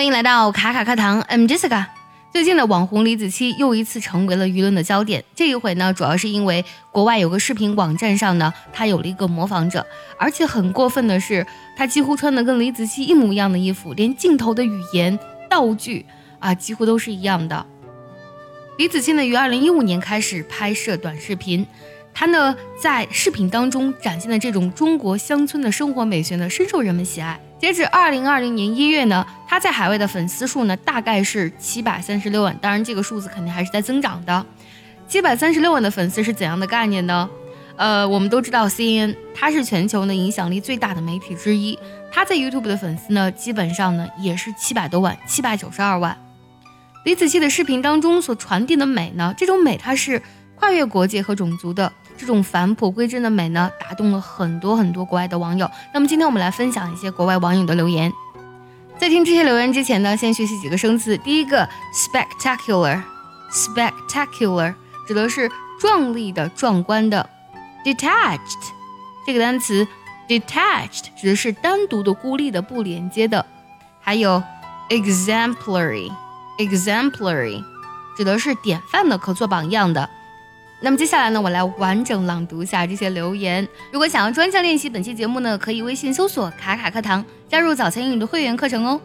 欢迎来到卡卡课堂，I'm Jessica。最近的网红李子柒又一次成为了舆论的焦点。这一回呢，主要是因为国外有个视频网站上呢，他有了一个模仿者，而且很过分的是，他几乎穿的跟李子柒一模一样的衣服，连镜头的语言、道具啊，几乎都是一样的。李子柒呢，于二零一五年开始拍摄短视频，他呢在视频当中展现的这种中国乡村的生活美学呢，深受人们喜爱。截止二零二零年一月呢，他在海外的粉丝数呢大概是七百三十六万，当然这个数字肯定还是在增长的。七百三十六万的粉丝是怎样的概念呢？呃，我们都知道 CNN 它是全球呢影响力最大的媒体之一，它在 YouTube 的粉丝呢基本上呢也是七百多万，七百九十二万。李子柒的视频当中所传递的美呢，这种美它是跨越国界和种族的。这种返璞归真的美呢，打动了很多很多国外的网友。那么今天我们来分享一些国外网友的留言。在听这些留言之前呢，先学习几个生词。第一个，spectacular，spectacular 指的是壮丽的、壮观的。detached 这个单词，detached 指的是单独的、孤立的、不连接的。还有 exemplary，exemplary 指的是典范的、可做榜样的。那么接下来呢，我来完整朗读一下这些留言。如果想要专项练习本期节目呢，可以微信搜索“卡卡课堂”，加入早餐英语的会员课程哦。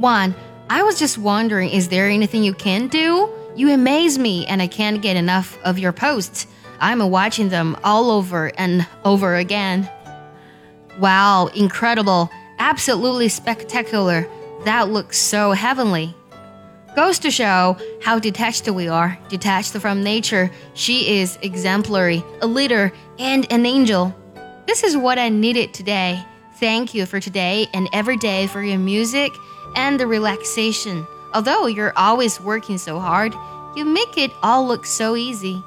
One, I was just wondering, is there anything you can do? You amaze me, and I can't get enough of your posts. I'm watching them all over and over again. Wow, incredible, absolutely spectacular. That looks so heavenly. Goes to show how detached we are, detached from nature. She is exemplary, a leader, and an angel. This is what I needed today. Thank you for today and every day for your music and the relaxation. Although you're always working so hard, you make it all look so easy.